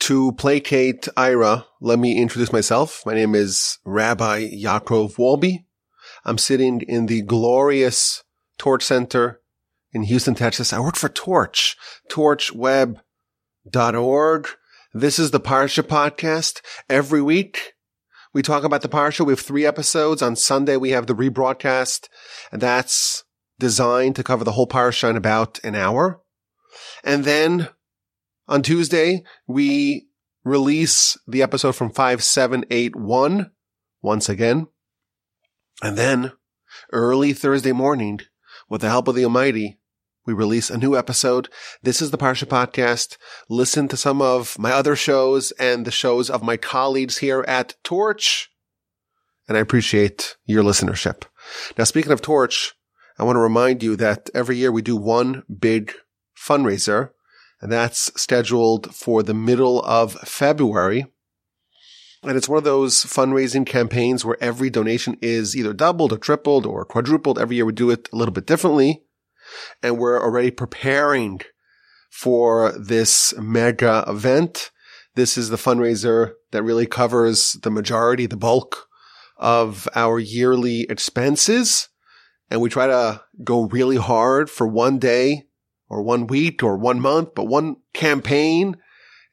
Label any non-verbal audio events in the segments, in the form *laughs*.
To placate Ira, let me introduce myself. My name is Rabbi Yaakov Wolbe. I'm sitting in the glorious Torch Center in Houston, Texas. I work for Torch, torchweb.org. This is the Parsha podcast. Every week we talk about the Parsha. We have three episodes. On Sunday we have the rebroadcast and that's designed to cover the whole Parsha in about an hour. And then on Tuesday, we release the episode from 5781 once again. And then early Thursday morning, with the help of the Almighty, we release a new episode. This is the Parsha podcast. Listen to some of my other shows and the shows of my colleagues here at Torch. And I appreciate your listenership. Now, speaking of Torch, I want to remind you that every year we do one big fundraiser and that's scheduled for the middle of February. And it's one of those fundraising campaigns where every donation is either doubled or tripled or quadrupled. Every year we do it a little bit differently. And we're already preparing for this mega event. This is the fundraiser that really covers the majority, the bulk of our yearly expenses. And we try to go really hard for one day or one week or one month, but one campaign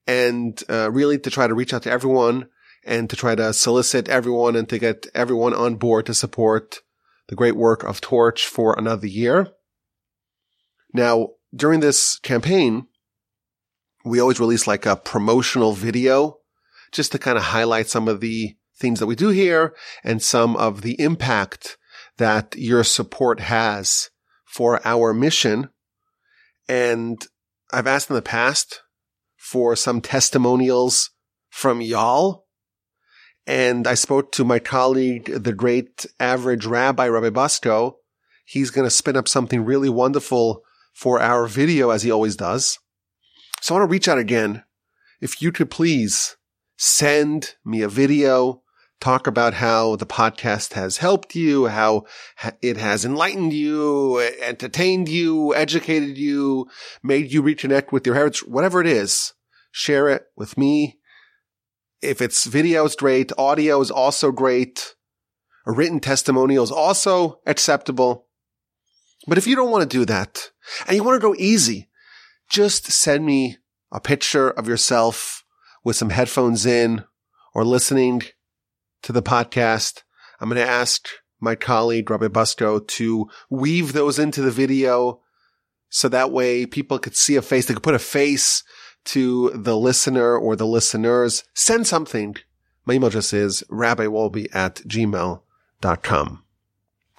and uh, really to try to reach out to everyone and to try to solicit everyone and to get everyone on board to support the great work of Torch for another year. Now, during this campaign, we always release like a promotional video just to kind of highlight some of the things that we do here and some of the impact that your support has for our mission and I've asked in the past for some testimonials from y'all. And I spoke to my colleague, the great average rabbi, Rabbi Busco. He's going to spin up something really wonderful for our video as he always does. So I want to reach out again. If you could please send me a video talk about how the podcast has helped you, how it has enlightened you, entertained you, educated you, made you reconnect with your heritage, whatever it is. Share it with me. If it's video, it's great. Audio is also great. A written testimonial is also acceptable. But if you don't want to do that and you want to go easy, just send me a picture of yourself with some headphones in or listening to the podcast. I'm going to ask my colleague, Rabbi Busco, to weave those into the video so that way people could see a face. They could put a face to the listener or the listeners. Send something. My email address is rabbiwolbe at gmail.com.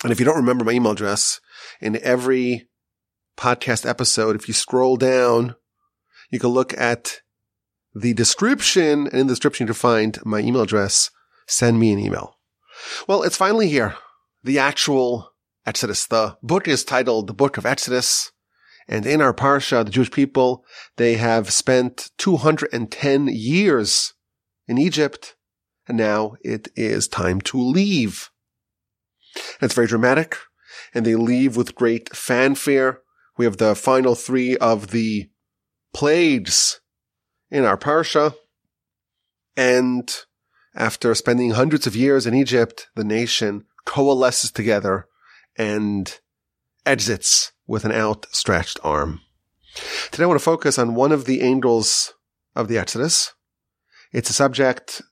And if you don't remember my email address, in every podcast episode, if you scroll down, you can look at the description and in the description you can find my email address send me an email. Well, it's finally here. The actual Exodus. The book is titled The Book of Exodus. And in our Parsha, the Jewish people, they have spent 210 years in Egypt. And now it is time to leave. And it's very dramatic. And they leave with great fanfare. We have the final three of the plagues in our Parsha. And after spending hundreds of years in Egypt, the nation coalesces together and exits with an outstretched arm. Today I want to focus on one of the angels of the Exodus. It's a subject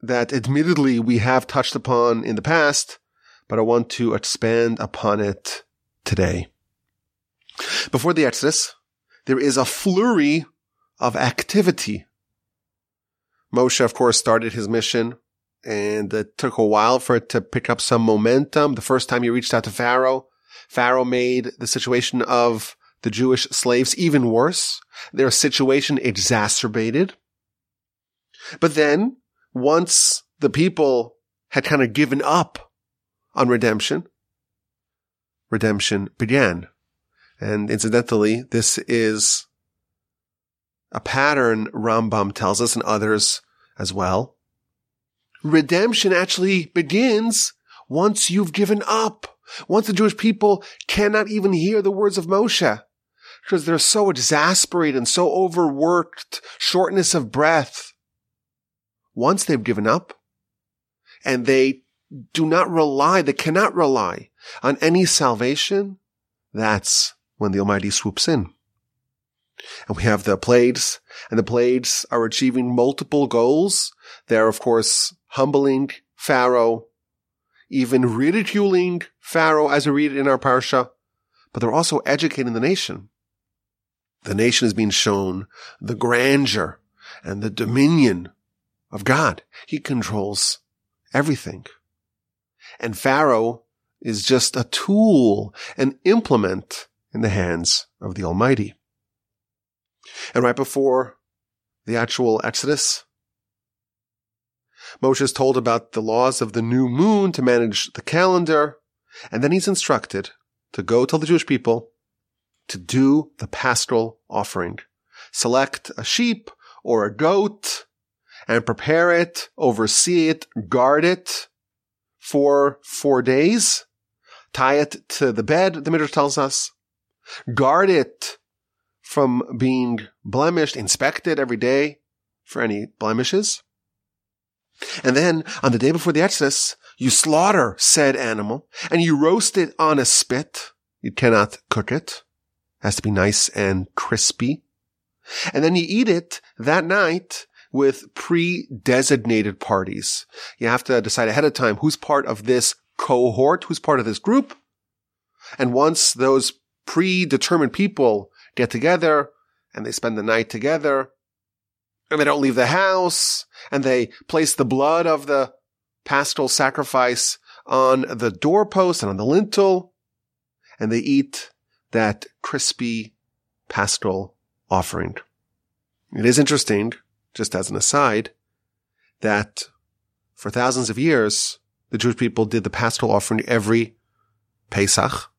that admittedly we have touched upon in the past, but I want to expand upon it today. Before the Exodus, there is a flurry of activity Moshe, of course, started his mission and it took a while for it to pick up some momentum. The first time he reached out to Pharaoh, Pharaoh made the situation of the Jewish slaves even worse. Their situation exacerbated. But then once the people had kind of given up on redemption, redemption began. And incidentally, this is a pattern Rambam tells us and others as well. Redemption actually begins once you've given up. Once the Jewish people cannot even hear the words of Moshe. because they're so exasperated and so overworked, shortness of breath. Once they've given up and they do not rely, they cannot rely on any salvation, that's when the Almighty swoops in. And we have the plagues, and the plagues are achieving multiple goals. They're, of course, humbling Pharaoh, even ridiculing Pharaoh as we read it in our parsha, but they're also educating the nation. The nation is being shown the grandeur and the dominion of God. He controls everything. And Pharaoh is just a tool, an implement in the hands of the Almighty. And right before the actual Exodus, Moshe is told about the laws of the new moon to manage the calendar, and then he's instructed to go tell the Jewish people to do the paschal offering. Select a sheep or a goat and prepare it, oversee it, guard it for four days. Tie it to the bed, the Midrash tells us. Guard it from being blemished, inspected every day for any blemishes. And then on the day before the Exodus, you slaughter said animal and you roast it on a spit. You cannot cook it. it has to be nice and crispy. And then you eat it that night with pre-designated parties. You have to decide ahead of time who's part of this cohort, who's part of this group. And once those predetermined people get together and they spend the night together and they don't leave the house and they place the blood of the paschal sacrifice on the doorpost and on the lintel and they eat that crispy paschal offering. It is interesting, just as an aside, that for thousands of years, the Jewish people did the paschal offering every Pesach.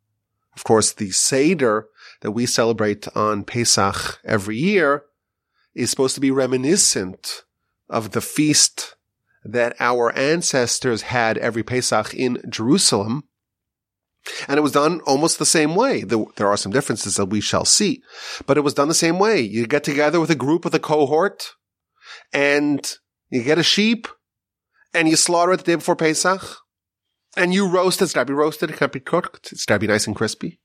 Of course, the Seder that we celebrate on Pesach every year is supposed to be reminiscent of the feast that our ancestors had every Pesach in Jerusalem. And it was done almost the same way. There are some differences that we shall see, but it was done the same way. You get together with a group, with a cohort, and you get a sheep, and you slaughter it the day before Pesach, and you roast it. It's gotta be roasted. It can't be cooked. It's gotta be nice and crispy.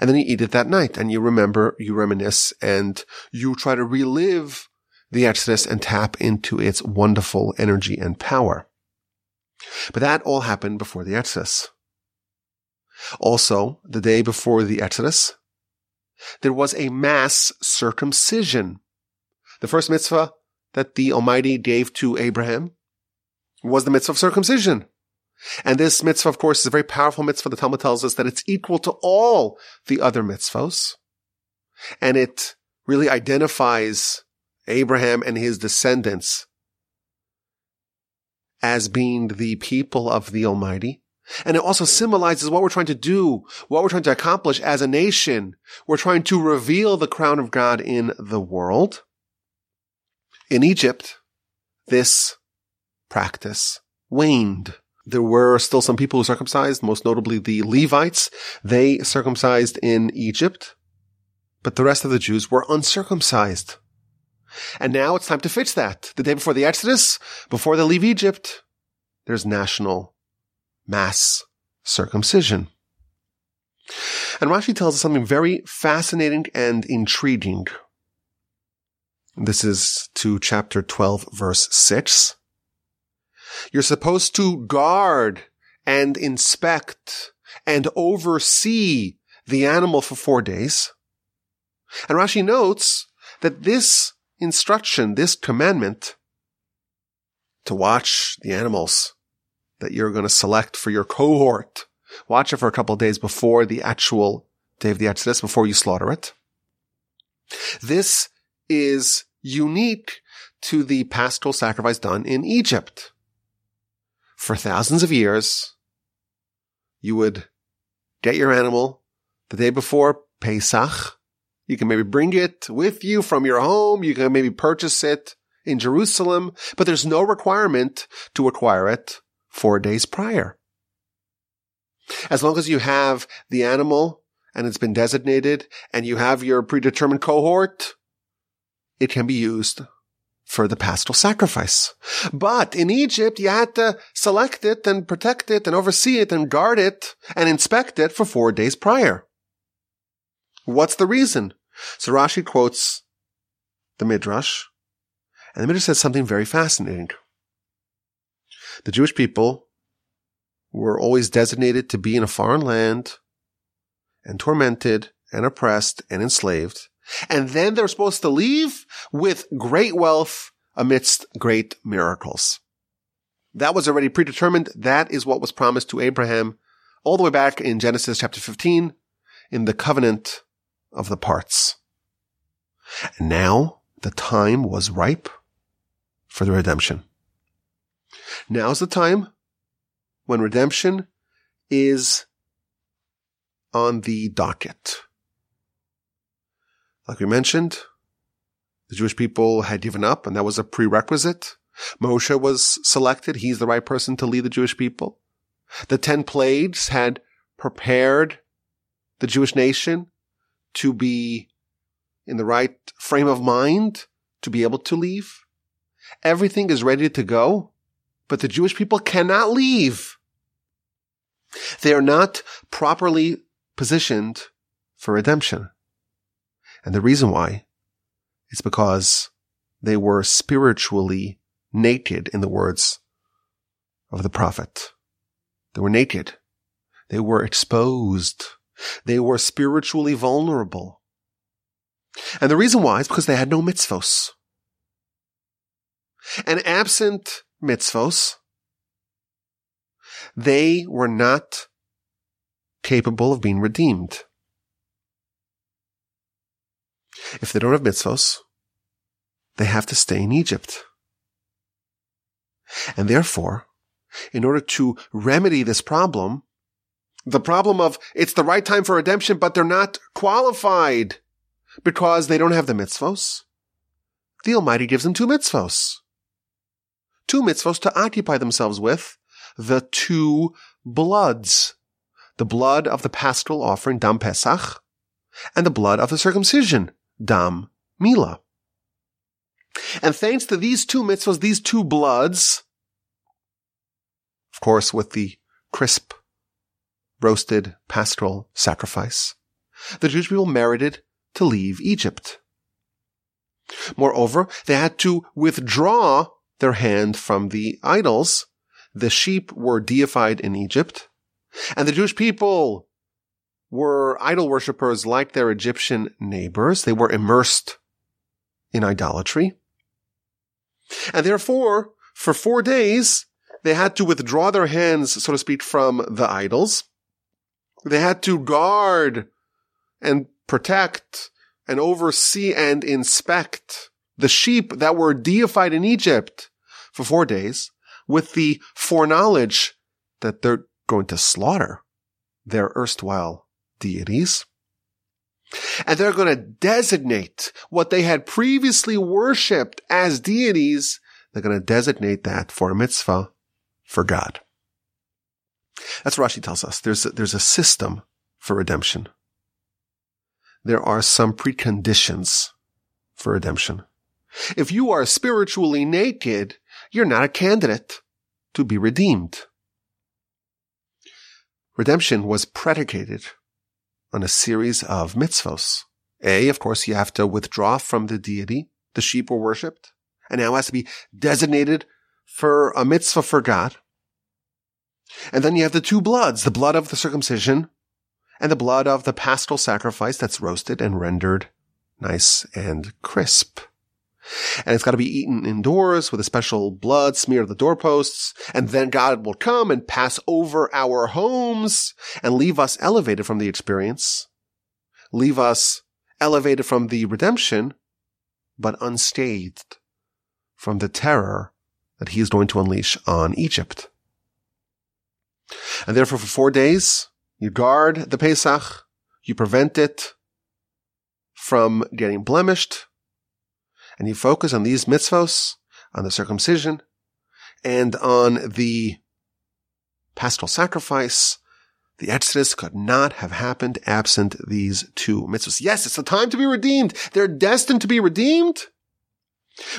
And then you eat it that night and you remember, you reminisce and you try to relive the Exodus and tap into its wonderful energy and power. But that all happened before the Exodus. Also, the day before the Exodus, there was a mass circumcision. The first mitzvah that the Almighty gave to Abraham was the mitzvah of circumcision. And this mitzvah, of course, is a very powerful mitzvah. The Talmud tells us that it's equal to all the other mitzvahs. And it really identifies Abraham and his descendants as being the people of the Almighty. And it also symbolizes what we're trying to do, what we're trying to accomplish as a nation. We're trying to reveal the crown of God in the world. In Egypt, this practice waned. There were still some people who circumcised, most notably the Levites. They circumcised in Egypt, but the rest of the Jews were uncircumcised. And now it's time to fix that. The day before the Exodus, before they leave Egypt, there's national mass circumcision. And Rashi tells us something very fascinating and intriguing. This is to chapter 12, verse 6. You're supposed to guard and inspect and oversee the animal for four days. And Rashi notes that this instruction, this commandment to watch the animals that you're going to select for your cohort, watch it for a couple of days before the actual day of the Exodus, before you slaughter it. This is unique to the paschal sacrifice done in Egypt for thousands of years, you would get your animal the day before Pesach. You can maybe bring it with you from your home. You can maybe purchase it in Jerusalem, but there's no requirement to acquire it four days prior. As long as you have the animal and it's been designated and you have your predetermined cohort, it can be used for the paschal sacrifice. But in Egypt, you had to select it and protect it and oversee it and guard it and inspect it for four days prior. What's the reason? So Rashi quotes the Midrash, and the Midrash says something very fascinating. The Jewish people were always designated to be in a foreign land and tormented and oppressed and enslaved. And then they're supposed to leave with great wealth amidst great miracles. That was already predetermined. That is what was promised to Abraham all the way back in Genesis chapter 15 in the covenant of the parts. And now the time was ripe for the redemption. Now's the time when redemption is on the docket. Like we mentioned, the Jewish people had given up and that was a prerequisite. Moshe was selected. He's the right person to lead the Jewish people. The ten plagues had prepared the Jewish nation to be in the right frame of mind to be able to leave. Everything is ready to go, but the Jewish people cannot leave. They are not properly positioned for redemption. And the reason why is because they were spiritually naked in the words of the prophet. They were naked. They were exposed. They were spiritually vulnerable. And the reason why is because they had no mitzvos. And absent mitzvos, they were not capable of being redeemed. If they don't have mitzvos, they have to stay in Egypt. And therefore, in order to remedy this problem, the problem of it's the right time for redemption, but they're not qualified because they don't have the mitzvos. The Almighty gives them two mitzvos. Two mitzvos to occupy themselves with the two bloods. The blood of the paschal offering, Dam Pesach, and the blood of the circumcision, Dam Mila. And thanks to these two mitzvahs, these two bloods, of course, with the crisp, roasted paschal sacrifice, the Jewish people merited to leave Egypt. Moreover, they had to withdraw their hand from the idols. The sheep were deified in Egypt, and the Jewish people were idol worshippers like their Egyptian neighbors. They were immersed in idolatry. And therefore, for four days, they had to withdraw their hands, so to speak, from the idols. They had to guard and protect and oversee and inspect the sheep that were deified in Egypt for four days with the foreknowledge that they're going to slaughter their erstwhile deities. And they're going to designate what they had previously worshipped as deities. They're going to designate that for a mitzvah for God. That's what Rashi tells us. There's a, there's a system for redemption. There are some preconditions for redemption. If you are spiritually naked, you're not a candidate to be redeemed. Redemption was predicated on a series of mitzvos. A, of course, you have to withdraw from the deity. The sheep were worshipped and now has to be designated for a mitzvah for God. And then you have the two bloods, the blood of the circumcision and the blood of the paschal sacrifice that's roasted and rendered nice and crisp. And it's got to be eaten indoors with a special blood smear on the doorposts. And then God will come and pass over our homes and leave us elevated from the experience, leave us elevated from the redemption, but unscathed from the terror that he is going to unleash on Egypt. And therefore for four days, you guard the Pesach, you prevent it from getting blemished, and you focus on these mitzvos, on the circumcision, and on the paschal sacrifice, The Exodus could not have happened absent these two mitzvahs. Yes, it's the time to be redeemed. They're destined to be redeemed.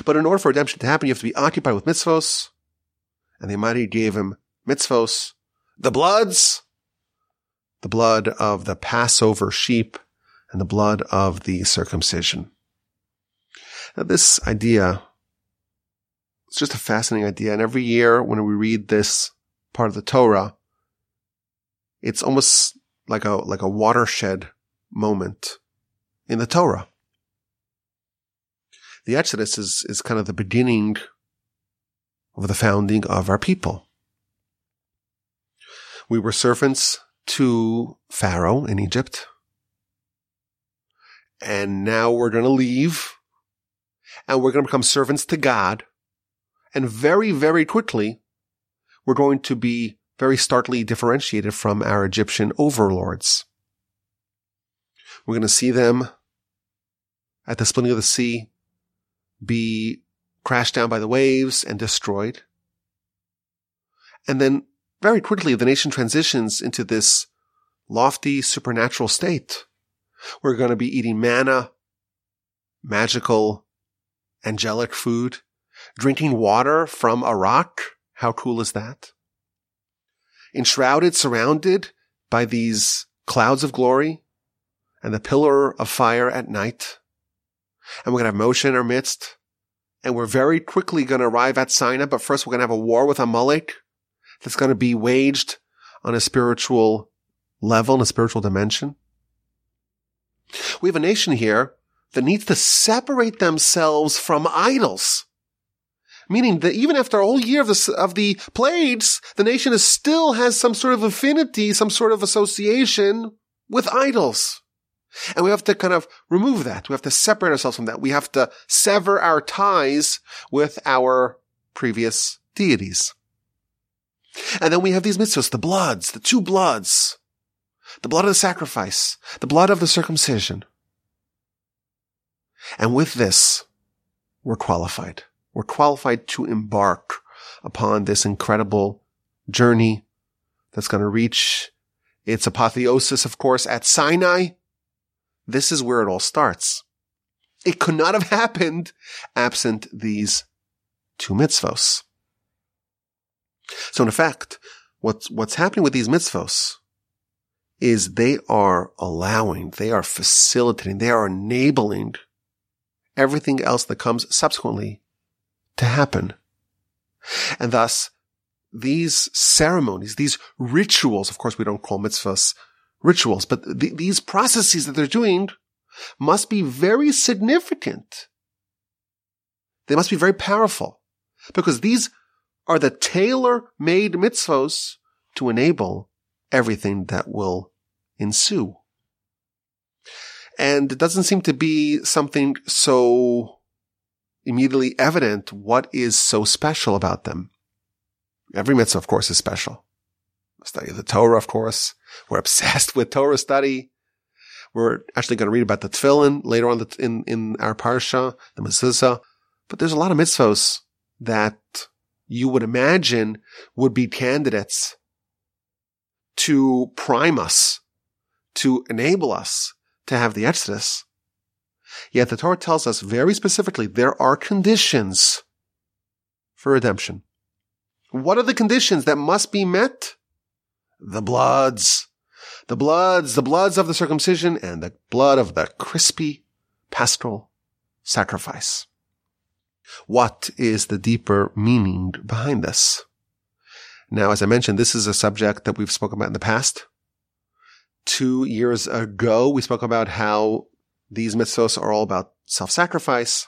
But in order for redemption to happen, you have to be occupied with mitzvos. And the Almighty gave him mitzvos, the bloods, the blood of the Passover sheep and the blood of the circumcision. Now, this idea, it's just a fascinating idea. And every year when we read this part of the Torah, it's almost like a, like a watershed moment in the Torah. The Exodus is, is kind of the beginning of the founding of our people. We were servants to Pharaoh in Egypt. And now we're going to leave and we're going to become servants to God. And very, very quickly, we're going to be very starkly differentiated from our Egyptian overlords. We're going to see them at the splitting of the sea be crashed down by the waves and destroyed. And then very quickly, the nation transitions into this lofty supernatural state. We're going to be eating manna, magical, angelic food, drinking water from a rock. How cool is that? Enshrouded, surrounded by these clouds of glory and the pillar of fire at night. And we're going to have Moshe in our midst. And we're very quickly going to arrive at Sinai, but first we're going to have a war with Amalek that's going to be waged on a spiritual level, in a spiritual dimension. We have a nation here that needs to separate themselves from idols. Meaning that even after a whole year of the, of the plagues, the nation is still has some sort of affinity, some sort of association with idols. And we have to kind of remove that. We have to separate ourselves from that. We have to sever our ties with our previous deities. And then we have these mitzvahs, the bloods, the two bloods, the blood of the sacrifice, the blood of the circumcision. And with this, we're qualified. We're qualified to embark upon this incredible journey that's going to reach its apotheosis, of course, at Sinai. This is where it all starts. It could not have *laughs* happened absent these two mitzvos. So in effect, what's, what's happening with these mitzvos is they are allowing, they are facilitating, they are enabling everything else that comes subsequently to happen. And thus, these ceremonies, these rituals, of course, we don't call mitzvahs rituals, but th- these processes that they're doing must be very significant. They must be very powerful because these are the tailor-made mitzvahs to enable everything that will ensue. And it doesn't seem to be something so immediately evident what is so special about them. Every mitzvah, of course, is special. Study of the Torah, of course. We're obsessed *laughs* with Torah study. We're actually going to read about the tefillin later on in, in our parsha, the mezuzah. But there's a lot of mitzvahs that you would imagine would be candidates to prime us, to enable us to have the Exodus. Yet the Torah tells us very specifically there are conditions for redemption. What are the conditions that must be met? The bloods. The bloods, the bloods of the circumcision and the blood of the crispy paschal sacrifice. What is the deeper meaning behind this? Now, as I mentioned, this is a subject that we've spoken about in the past. Two years ago, we spoke about how these mitzvos are all about self-sacrifice.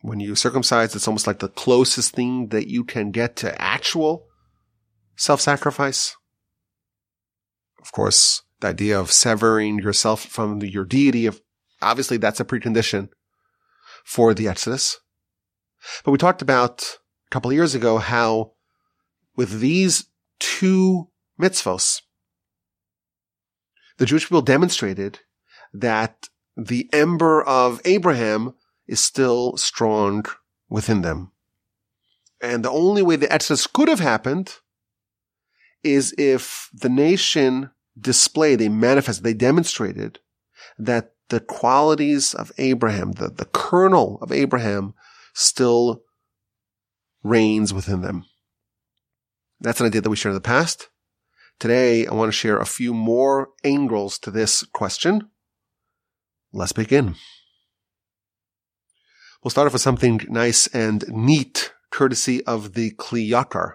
When you circumcise, it's almost like the closest thing that you can get to actual self-sacrifice. Of course, the idea of severing yourself from your deity, obviously that's a precondition for the Exodus. But we talked about a couple of years ago how with these two mitzvos, the Jewish people demonstrated that the ember of Abraham is still strong within them. And the only way the Exodus could have happened is if the nation displayed, they manifested, they demonstrated that the qualities of Abraham, the, the kernel of Abraham still reigns within them. That's an idea that we shared in the past. Today, I want to share a few more angles to this question. Let's begin. We'll start off with something nice and neat, courtesy of the Kli Yakar.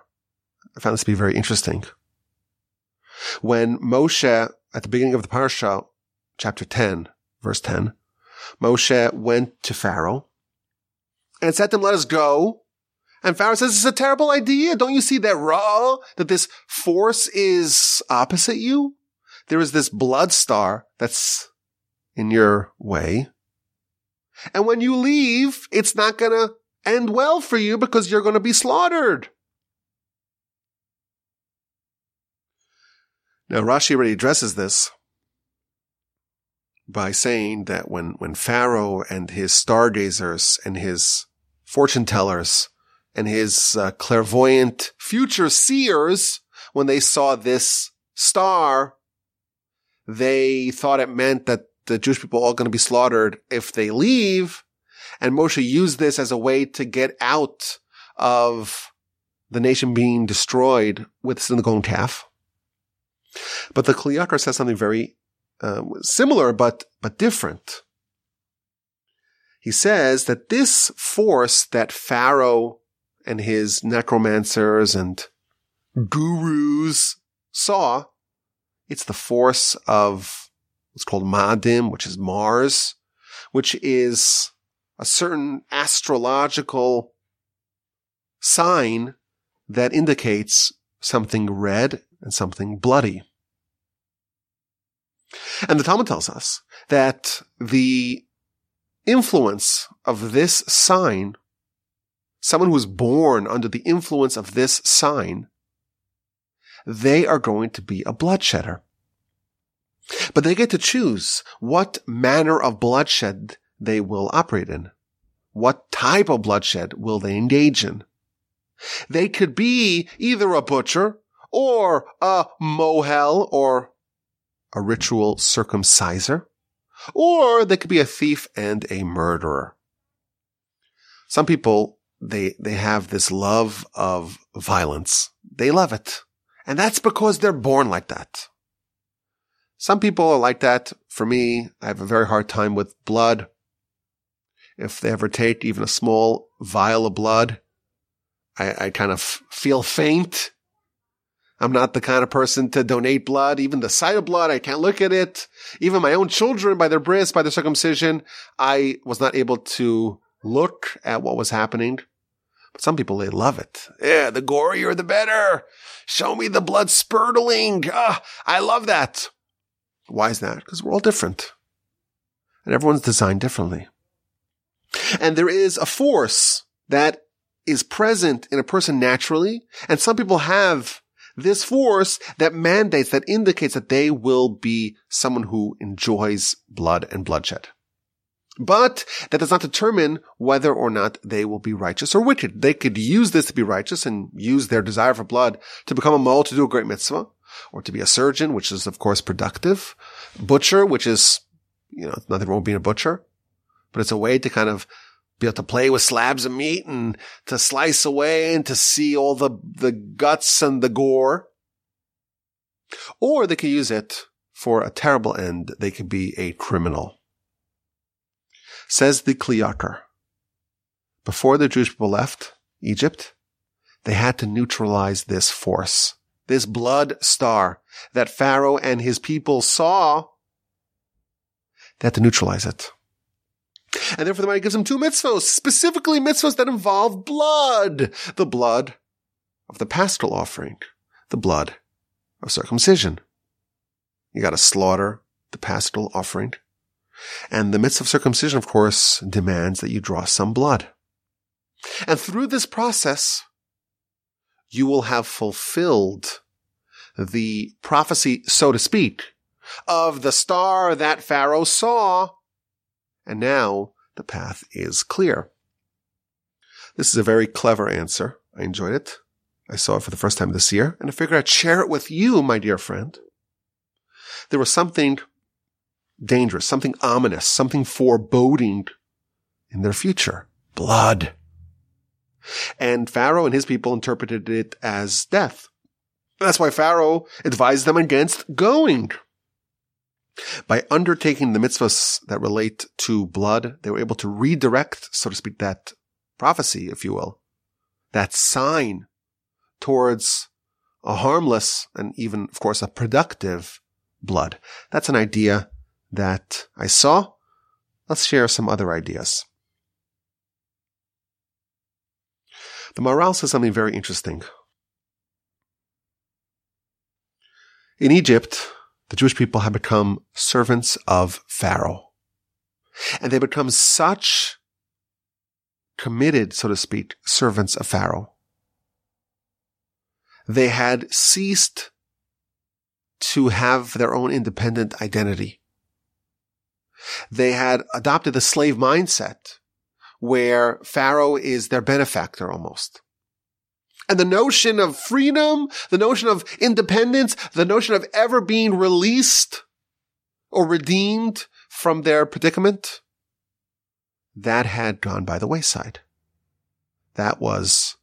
I found this to be very interesting. When Moshe, at the beginning of the parsha, chapter 10, verse 10, Moshe went to Pharaoh and said to him, let us go. And Pharaoh says, it's a terrible idea. Don't you see that raw, that this force is opposite you? There is this blood star that's in your way. And when you leave, it's not going to end well for you because you're going to be slaughtered. Now, Rashi already addresses this by saying that when, when Pharaoh and his stargazers and his fortune tellers and his uh, clairvoyant future seers, when they saw this star, they thought it meant that the Jewish people are all going to be slaughtered if they leave. And Moshe used this as a way to get out of the nation being destroyed with the golden calf. But the Kli Yakar says something very uh, similar, but, but different. He says that this force that Pharaoh and his necromancers and gurus saw, it's the force of what's called Madim, which is Mars, which is a certain astrological sign that indicates something red and something bloody. And the Talmud tells us that the influence of this sign, someone who is born under the influence of this sign, they are going to be a bloodshedder. But they get to choose what manner of bloodshed they will operate in. What type of bloodshed will they engage in? They could be either a butcher or a mohel or a ritual circumciser, or they could be a thief and a murderer. Some people, they, they have this love of violence. They love it. And that's because they're born like that. Some people are like that. For me, I have a very hard time with blood. If they ever take even a small vial of blood, I, I kind of feel faint. I'm not the kind of person to donate blood. Even the sight of blood, I can't look at it. Even my own children, by their bris, by their circumcision, I was not able to look at what was happening. But some people, they love it. Yeah, the gorier, the better. Show me the blood spurtling. Ah, I love that. Why is that? Because we're all different. And everyone's designed differently. And there is a force that is present in a person naturally. And some people have this force that mandates, that indicates that they will be someone who enjoys blood and bloodshed. But that does not determine whether or not they will be righteous or wicked. They could use this to be righteous and use their desire for blood to become a mohel to do a great mitzvah, or to be a surgeon, which is of course productive, butcher, which is, you know, nothing wrong with being a butcher, but it's a way to kind of be able to play with slabs of meat and to slice away and to see all the, the guts and the gore. Or they could use it for a terrible end. They could be a criminal. Says the Kli Yakar. Before the Jewish people left Egypt, they had to neutralize this force, this blood star that Pharaoh and his people saw. They had to neutralize it. And therefore the Almighty gives him two mitzvahs, specifically mitzvahs that involve blood. The blood of the paschal offering, the blood of circumcision. You gotta slaughter the paschal offering. And the mitzvah of circumcision, of course, demands that you draw some blood. And through this process, you will have fulfilled the prophecy, so to speak, of the star that Pharaoh saw and now the path is clear. This is a very clever answer. I enjoyed it. I saw it for the first time this year, and I figured I'd share it with you, my dear friend. There was something dangerous, something ominous, something foreboding in their future. Blood. And Pharaoh and his people interpreted it as death. That's why Pharaoh advised them against going. By undertaking the mitzvahs that relate to blood, they were able to redirect, so to speak, that prophecy, if you will, that sign towards a harmless and even, of course, a productive blood. That's an idea that I saw. Let's share some other ideas. The Maharal says something very interesting. In Egypt, the Jewish people have become servants of Pharaoh. And they become such committed, so to speak, servants of Pharaoh. They had ceased to have their own independent identity. They had adopted the slave mindset where Pharaoh is their benefactor almost. And the notion of freedom, the notion of independence, the notion of ever being released or redeemed from their predicament, that had gone by the wayside. That was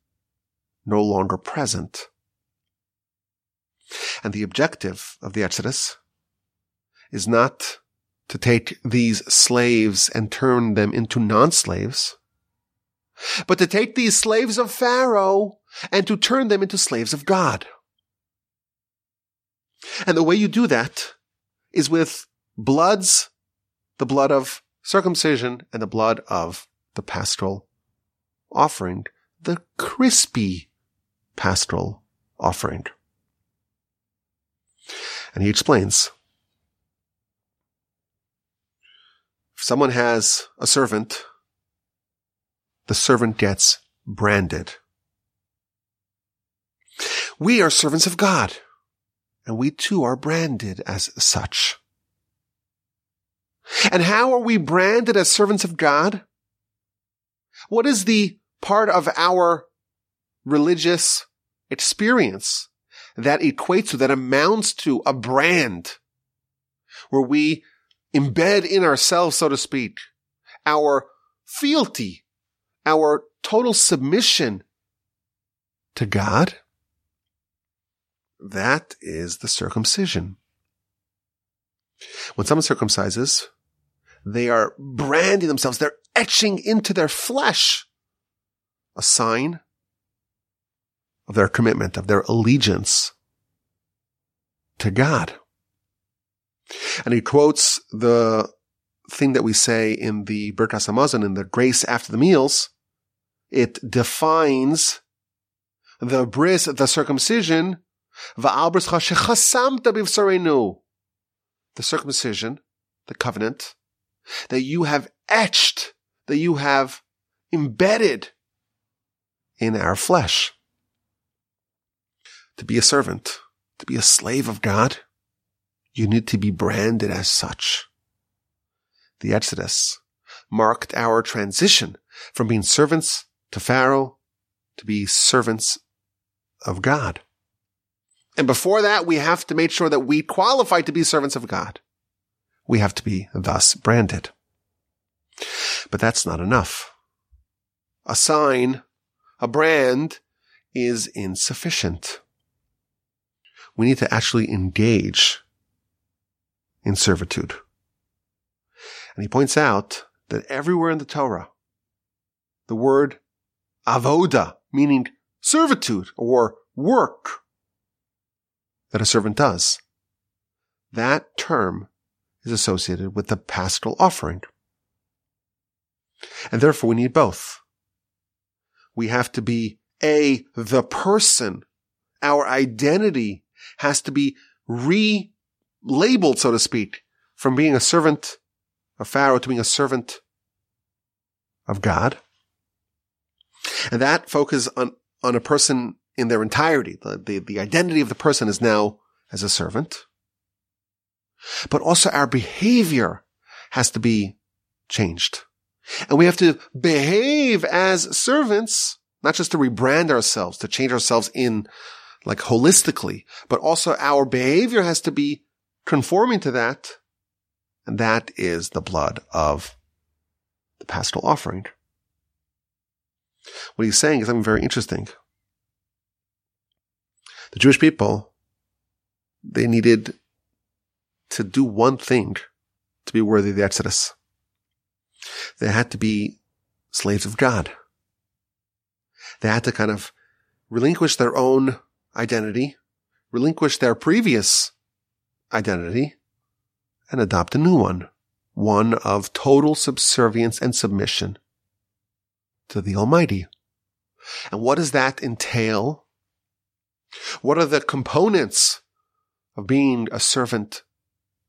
no longer present. And the objective of the Exodus is not to take these slaves and turn them into non-slaves, but to take these slaves of Pharaoh and to turn them into slaves of God. And the way you do that is with bloods, the blood of circumcision and the blood of the paschal offering, the crispy paschal offering. And he explains If someone has a servant, the servant gets branded. We are servants of God, and we too are branded as such. And how are we branded as servants of God? What is the part of our religious experience that equates to, that amounts to a brand where we embed in ourselves, so to speak, our fealty, our total submission to God, that is the circumcision. When someone circumcises, they are branding themselves, they're etching into their flesh a sign of their commitment, of their allegiance to God. And he quotes the thing that we say in the Birkas Hamazon, in the grace after the meals. It defines the bris, the circumcision, the circumcision, the covenant, that you have etched, that you have embedded in our flesh. To be a servant, to be a slave of God, you need to be branded as such. The Exodus marked our transition from being servants to Pharaoh to be servants of God. And before that, we have to make sure that we qualify to be servants of God. We have to be thus branded. But that's not enough. A sign, a brand is insufficient. We need to actually engage in servitude. And he points out that everywhere in the Torah, the word avoda, meaning servitude or work that a servant does, that term is associated with the paschal offering. And therefore we need both. We have to be A, the person. Our identity has to be re labeled, so to speak, from being a servant of Pharaoh to being a servant of God. And that focuses on, on a person in their entirety. The, the, the identity of the person is now as a servant. But also our behavior has to be changed. And we have to behave as servants not just to rebrand ourselves, to change ourselves in like holistically, but also our behavior has to be conforming to that. And that is the blood of the paschal offering. What he's saying is something very interesting. The Jewish people, they needed to do one thing to be worthy of the Exodus. They had to be slaves of God. They had to kind of relinquish their own identity, relinquish their previous identity, and adopt a new one. One of total subservience and submission to the Almighty. And what does that entail? What are the components of being a servant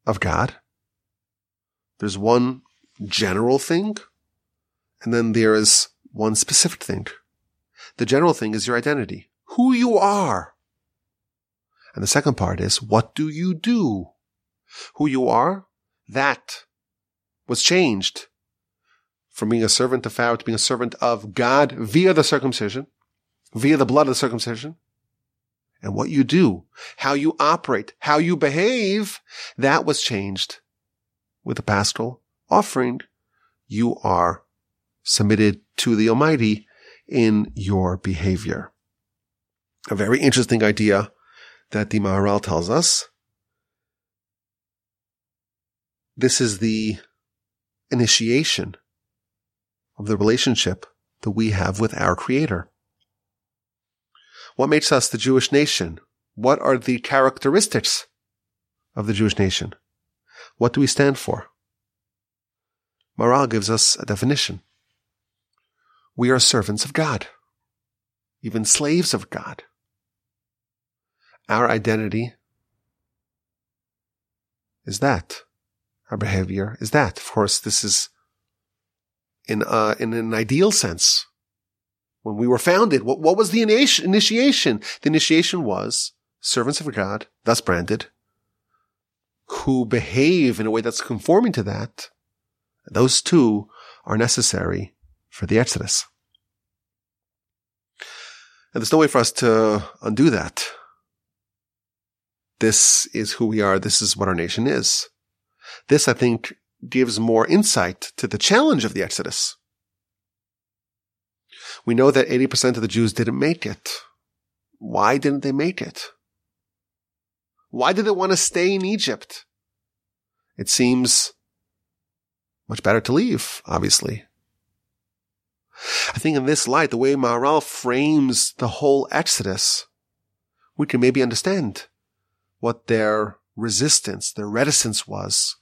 of God? There's one general thing, and then there is one specific thing. The general thing is your identity, who you are. And the second part is, what do you do? Who you are, that was changed from being a servant of Pharaoh to being a servant of God via the circumcision, via the blood of the circumcision. And what you do, how you operate, how you behave, that was changed with the paschal offering. You are submitted to the Almighty in your behavior. A very interesting idea that the Maharal tells us. This is the initiation of the relationship that we have with our Creator. What makes us the Jewish nation? What are the characteristics of the Jewish nation? What do we stand for? Maharal gives us a definition. We are servants of God, even slaves of God. Our identity is that. Our behavior is that. Of course, this is in, uh, in an ideal sense. When we were founded, what, what was the initiation? The initiation was servants of God, thus branded, who behave in a way that's conforming to that. Those two are necessary for the Exodus. And there's no way for us to undo that. This is who we are. This is what our nation is. This, I think, gives more insight to the challenge of the Exodus. We know that 80% of the Jews didn't make it. Why didn't they make it? Why did they want to stay in Egypt? It seems much better to leave, obviously. I think in this light, the way Maharal frames the whole Exodus, we can maybe understand what their resistance, their reticence was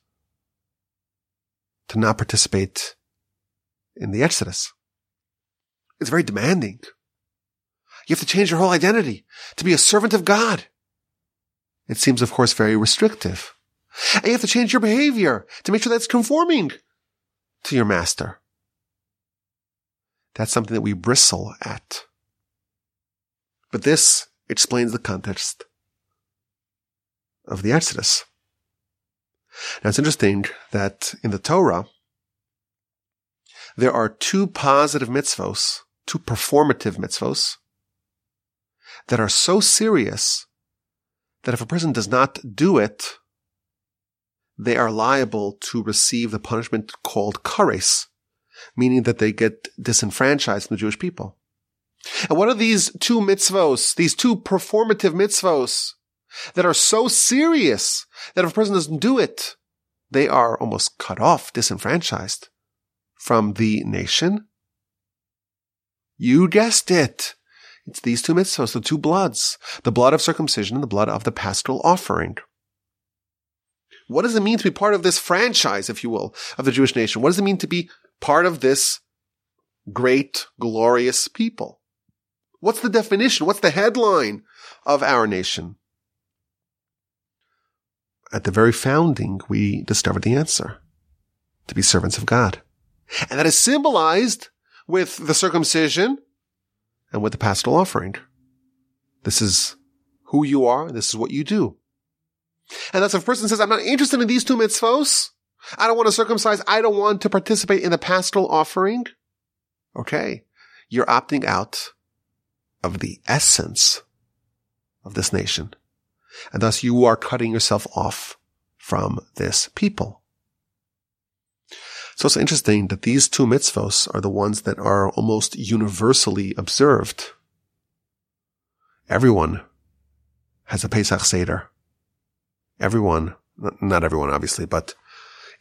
to not participate in the Exodus. It's very demanding. You have to change your whole identity to be a servant of God. It seems, of course, very restrictive. And you have to change your behavior to make sure that's conforming to your master. That's something that we bristle at. But this explains the context of the Exodus. Now it's interesting that in the Torah, there are two positive mitzvos, two performative mitzvos, that are so serious that if a person does not do it, they are liable to receive the punishment called kares, meaning that they get disenfranchised from the Jewish people. And what are these two mitzvos, these two performative mitzvos that are so serious that if a person doesn't do it, they are almost cut off, disenfranchised from the nation? You guessed it. It's these two mitzvahs, the two bloods, the blood of circumcision and the blood of the paschal offering. What does it mean to be part of this franchise, if you will, of the Jewish nation? What does it mean to be part of this great, glorious people? What's the definition? What's the headline of our nation? At the very founding, we discovered the answer to be servants of God. And that is symbolized with the circumcision and with the paschal offering. This is who you are. This is what you do. And that's if a person says, I'm not interested in these two mitzvos. I don't want to circumcise. I don't want to participate in the paschal offering. Okay. You're opting out of the essence of this nation. And thus you are cutting yourself off from this people. So it's interesting that these two mitzvos are the ones that are almost universally observed. Everyone has a Pesach Seder. Everyone, not everyone obviously, but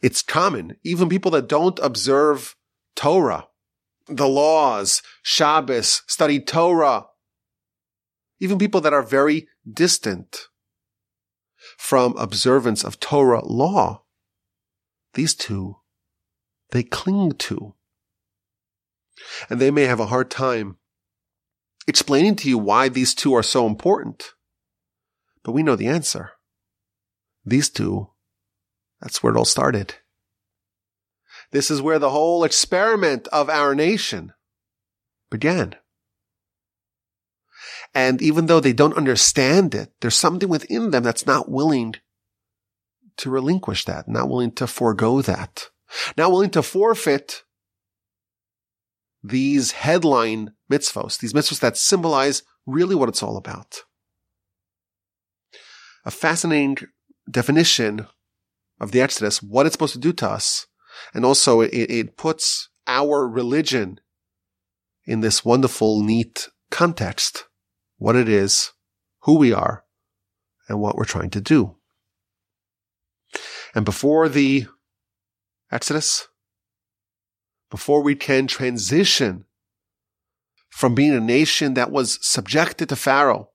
it's common. Even people that don't observe Torah, the laws, Shabbos, study Torah, even people that are very distant from observance of Torah law, these two, they cling to. And they may have a hard time explaining to you why these two are so important. But we know the answer. These two, that's where it all started. This is where the whole experiment of our nation began. And even though they don't understand it, there's something within them that's not willing to relinquish that, not willing to forego that, not willing to forfeit these headline mitzvos, these mitzvos that symbolize really what it's all about. A fascinating definition of the Exodus, what it's supposed to do to us, and also it, it puts our religion in this wonderful, neat context. What it is, who we are, and what we're trying to do. And before the Exodus, before we can transition from being a nation that was subjected to Pharaoh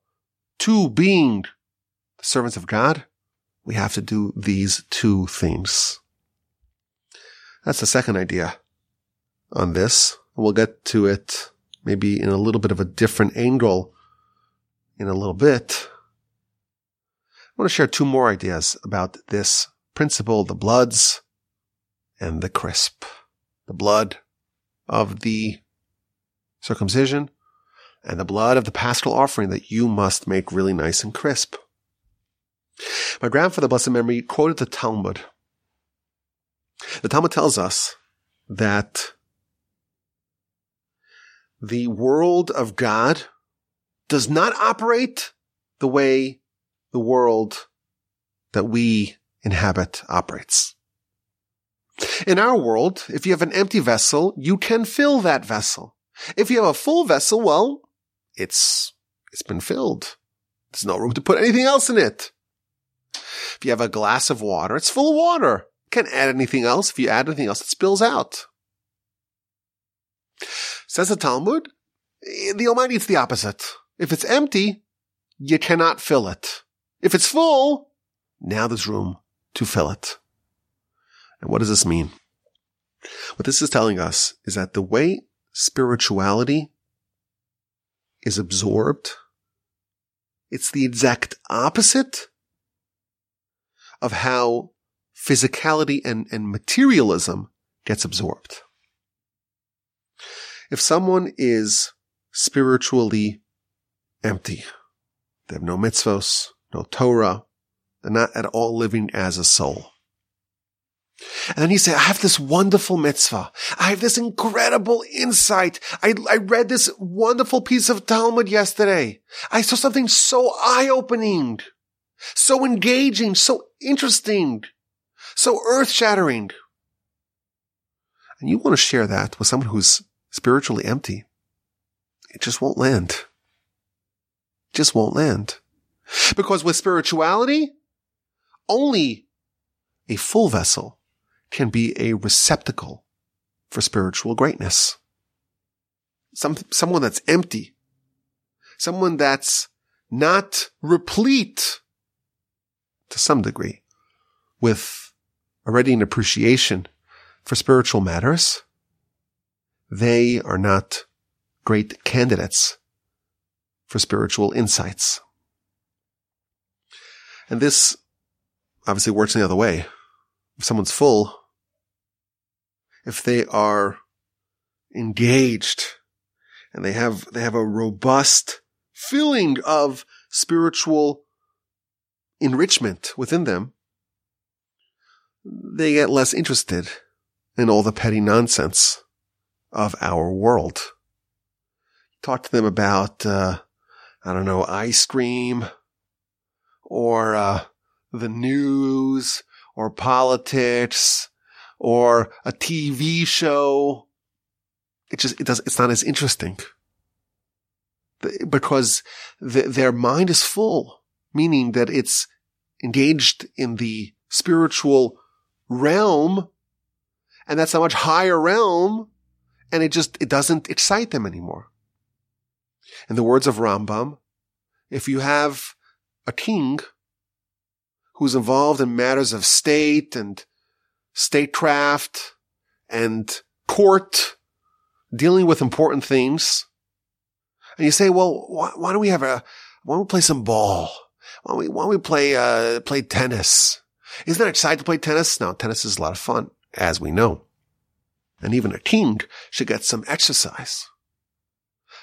to being the servants of God, we have to do these two things. That's the second idea on this. We'll get to it maybe in a little bit of a different angle in a little bit. I want to share two more ideas about this principle, the bloods and the crisp. The blood of the circumcision and the blood of the paschal offering that you must make really nice and crisp. My grandfather, blessed memory, quoted the Talmud. The Talmud tells us that the world of God does not operate the way the world that we inhabit operates. In our world, if you have an empty vessel, you can fill that vessel. If you have a full vessel, well, it's, it's been filled. There's no room to put anything else in it. If you have a glass of water, it's full of water. Can't add anything else. If you add anything else, it spills out. Says the Talmud, eh, the Almighty, it's the opposite. If it's empty, you cannot fill it. If it's full, now there's room to fill it. And what does this mean? What this is telling us is that the way spirituality is absorbed, it's the exact opposite of how physicality and, and materialism gets absorbed. If someone is spiritually empty, they have no mitzvos, no Torah, they're not at all living as a soul. And then you say, I have this wonderful mitzvah. I have this incredible insight. I, I read this wonderful piece of Talmud yesterday. I saw something so eye-opening, so engaging, so interesting, so earth-shattering. And you want to share that with someone who's spiritually empty. It just won't land. Just won't land. Because with spirituality, only a full vessel can be a receptacle for spiritual greatness. Some, someone that's empty. Someone that's not replete to some degree with already an appreciation for spiritual matters. They are not great candidates for spiritual insights. And this obviously works the other way. If someone's full, if they are engaged and they have, they have a robust feeling of spiritual enrichment within them, they get less interested in all the petty nonsense of our world. talk to them about, uh, I don't know, ice cream or, uh, the news or politics or a TV show. It just, it does, it's not as interesting because the, their mind is full, meaning that it's engaged in the spiritual realm and that's a much higher realm and it just, it doesn't excite them anymore. In the words of Rambam, if you have a king who's involved in matters of state and statecraft and court, dealing with important things, and you say, well, why, why don't we have a, why don't we play some ball? Why don't we, why don't we play, uh, play tennis? Isn't that exciting to play tennis? Now, tennis is a lot of fun, as we know. And even a king should get some exercise.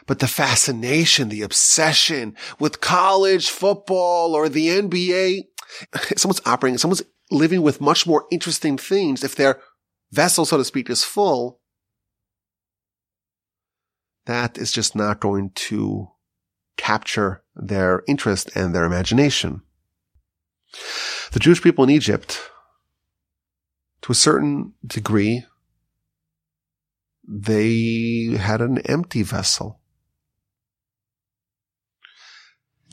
But the fascination, the obsession with college football or the NBA, *sighs* someone's operating, someone's living with much more interesting things. If their vessel, so to speak, is full, that is just not going to capture their interest and their imagination. The Jewish people in Egypt, to a certain degree, they had an empty vessel.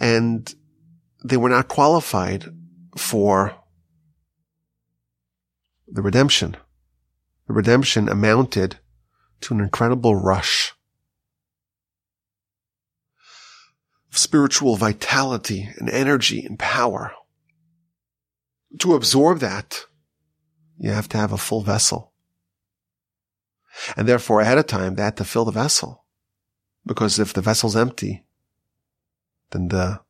And they were not qualified for the redemption. The redemption amounted to an incredible rush of spiritual vitality and energy and power. To absorb that, you have to have a full vessel. And therefore, ahead of time, they had to fill the vessel. Because if the vessel's empty, then the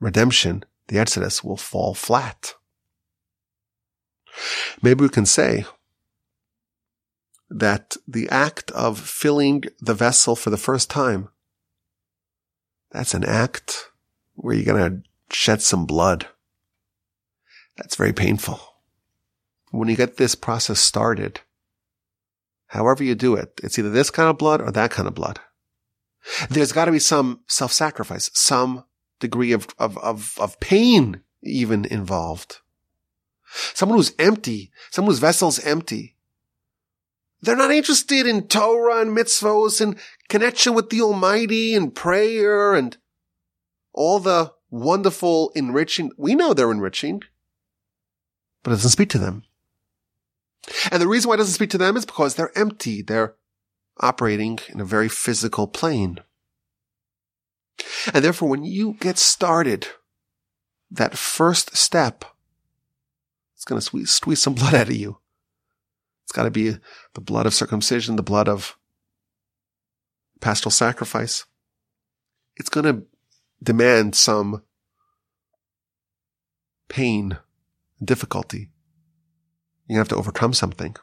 redemption, the Exodus will fall flat. Maybe we can say that the act of filling the vessel for the first time, that's an act where you're going to shed some blood. That's very painful. When you get this process started, however you do it, it's either this kind of blood or that kind of blood. There's got to be some self-sacrifice, some degree of, of, of, of pain even involved. Someone who's empty, someone whose vessel's empty. They're not interested in Torah and mitzvos and connection with the Almighty and prayer and all the wonderful enriching. We know they're enriching, but it doesn't speak to them. And the reason why it doesn't speak to them is because they're empty. They're operating in a very physical plane. And therefore, when you get started, that first step, it's going to squeeze, some *laughs* blood out of you. It's got to be the blood of circumcision, the blood of paschal sacrifice. It's going to demand some pain, difficulty. You have to overcome something.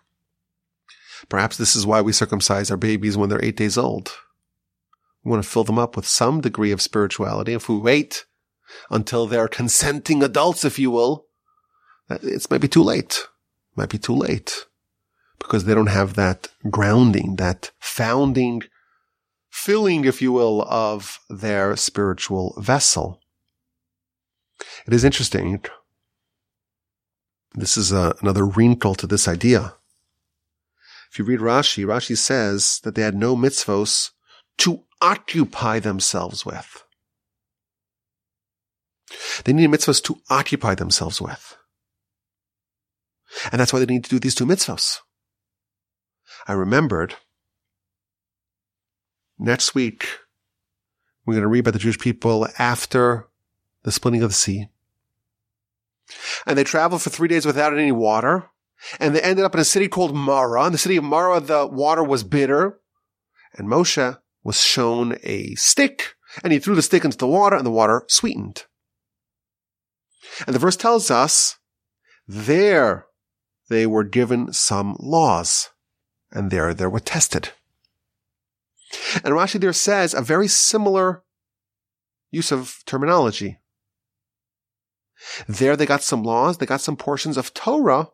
Perhaps this is why we circumcise our babies when they're eight days old. We want to fill them up with some degree of spirituality. If we wait until they're consenting adults, if you will, it's maybe too late. Might be too late because they don't have that grounding, that founding, filling, if you will, of their spiritual vessel. It is interesting. This is a, uh, another wrinkle to this idea. If you read Rashi, Rashi says that they had no mitzvos to occupy themselves with. They need mitzvahs to occupy themselves with. And that's why they need to do these two mitzvahs. I remembered next week we're going to read about the Jewish people after the splitting of the sea. And they traveled for three days without any water. And they ended up in a city called Mara. In the city of Mara, the water was bitter. And Moshe was shown a stick and he threw the stick into the water and the water sweetened. And the verse tells us there they were given some laws and there they were tested. And Rashi there says a very similar use of terminology. There they got some laws, they got some portions of Torah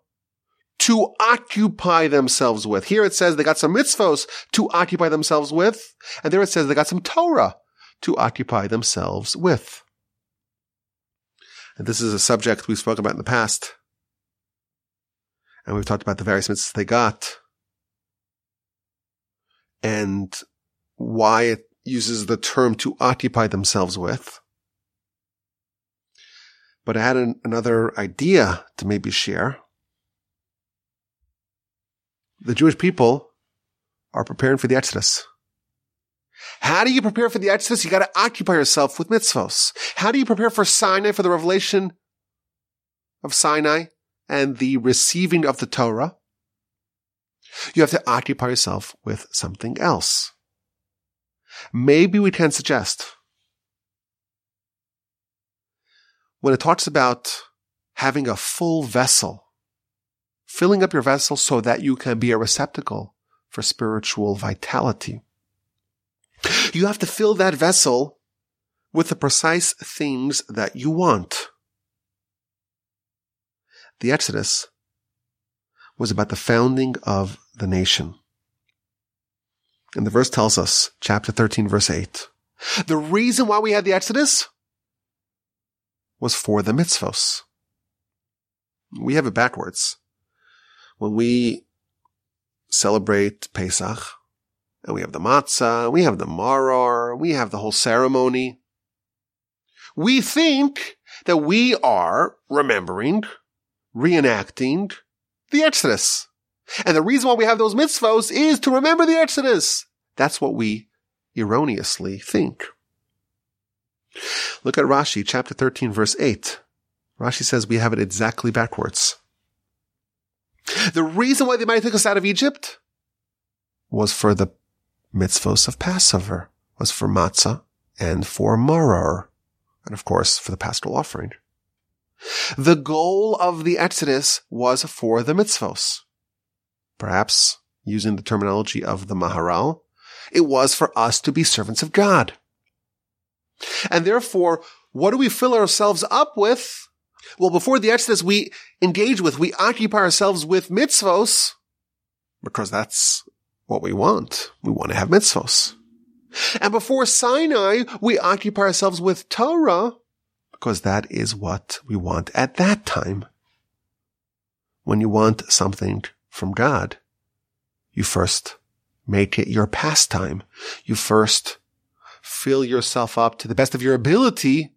to occupy themselves with. Here it says they got some mitzvos to occupy themselves with, and there it says they got some Torah to occupy themselves with. And this is a subject we've spoken about in the past. And we've talked about the various mitzvahs they got and why it uses the term to occupy themselves with. But I had an, another idea to maybe share. The Jewish people are preparing for the Exodus. How do you prepare for the Exodus? You got to occupy yourself with mitzvos. How do you prepare for Sinai, for the revelation of Sinai and the receiving of the Torah? You have to occupy yourself with something else. Maybe we can suggest when it talks about having a full vessel, filling up your vessel so that you can be a receptacle for spiritual vitality. You have to fill that vessel with the precise things that you want. The Exodus was about the founding of the nation. And the verse tells us, chapter 13, verse 8, the reason why we had the Exodus was for the mitzvos. We have it backwards. When we celebrate Pesach, and we have the matzah, we have the maror, we have the whole ceremony. We think that we are remembering, reenacting the Exodus. And the reason why we have those mitzvos is to remember the Exodus. That's what we erroneously think. Look at Rashi, chapter 13, verse 8. Rashi says we have it exactly backwards. The reason why they might take us out of Egypt was for the mitzvos of Passover, was for matzah and for maror, and of course for the paschal offering. The goal of the Exodus was for the mitzvos. Perhaps using the terminology of the Maharal, it was for us to be servants of God. And therefore, what do we fill ourselves up with? Well, before the Exodus, we engage with, we occupy ourselves with mitzvos because that's what we want. We want to have mitzvos. And before Sinai, we occupy ourselves with Torah because that is what we want at that time. When you want something from God, you first make it your pastime. You first fill yourself up to the best of your ability.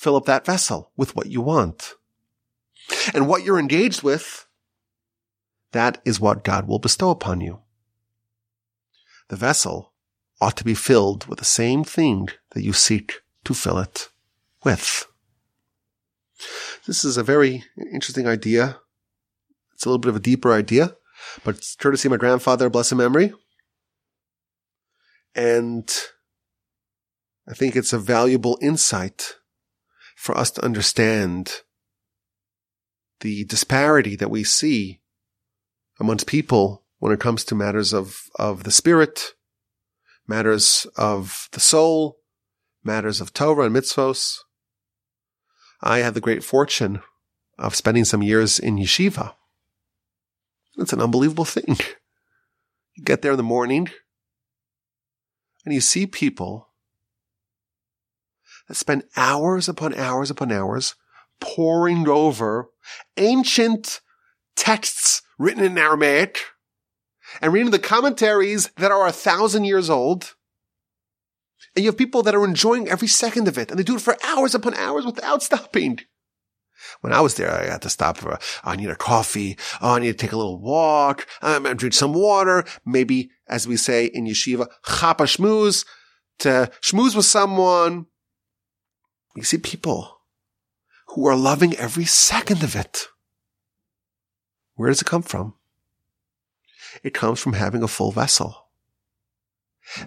Fill up that vessel with what you want. And what you're engaged with, that is what God will bestow upon you. The vessel ought to be filled with the same thing that you seek to fill it with. This is a very interesting idea. It's a little bit of a deeper idea, but it's courtesy of my grandfather, blessed memory. And I think it's a valuable insight for us to understand the disparity that we see amongst people when it comes to matters of, of the spirit, matters of the soul, matters of Torah and mitzvos. I had the great fortune of spending some years in yeshiva. It's an unbelievable thing. You get there in the morning and you see people spend hours upon hours upon hours poring over ancient texts written in Aramaic and reading the commentaries that are a thousand years old and you have people that are enjoying every second of it and they do it for hours upon hours without stopping. When I was there, I had to stop for, I need a coffee. Oh, I need to take a little walk. Um, I'm going to drink some water. Maybe, as we say in yeshiva, chapa shmooze, to schmooze with someone. You see people who are loving every second of it. Where does it come from? It comes from having a full vessel.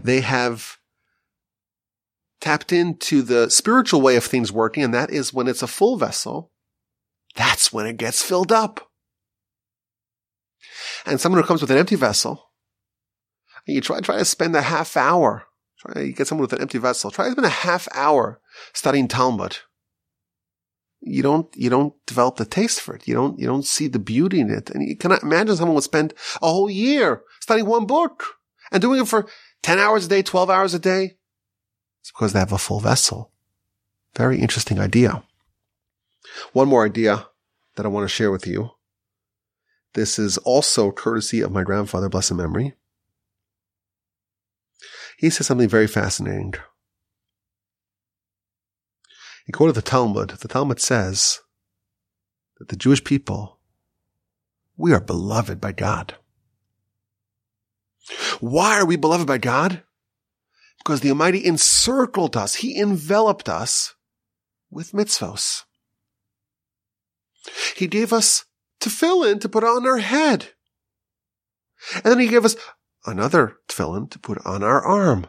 They have tapped into the spiritual way of things working, and that is when it's a full vessel, that's when it gets filled up. And someone who comes with an empty vessel, you try, try to spend a half hour, try to get someone with an empty vessel, try to spend a half hour studying Talmud. you don't, you don't develop the taste for it. You don't, you don't see the beauty in it. And you cannot imagine someone would spend a whole year studying one book and doing it for 10 hours a day, 12 hours a day. It's because they have a full vessel. Very interesting idea. One more idea that I want to share with you. This is also courtesy of my grandfather, blessed memory. He says something very fascinating. He quoted the Talmud. The Talmud says that the Jewish people, we are beloved by God. Why are we beloved by God? Because the Almighty encircled us. He enveloped us with mitzvos. He gave us tefillin to put on our head. And then he gave us another tefillin to put on our arm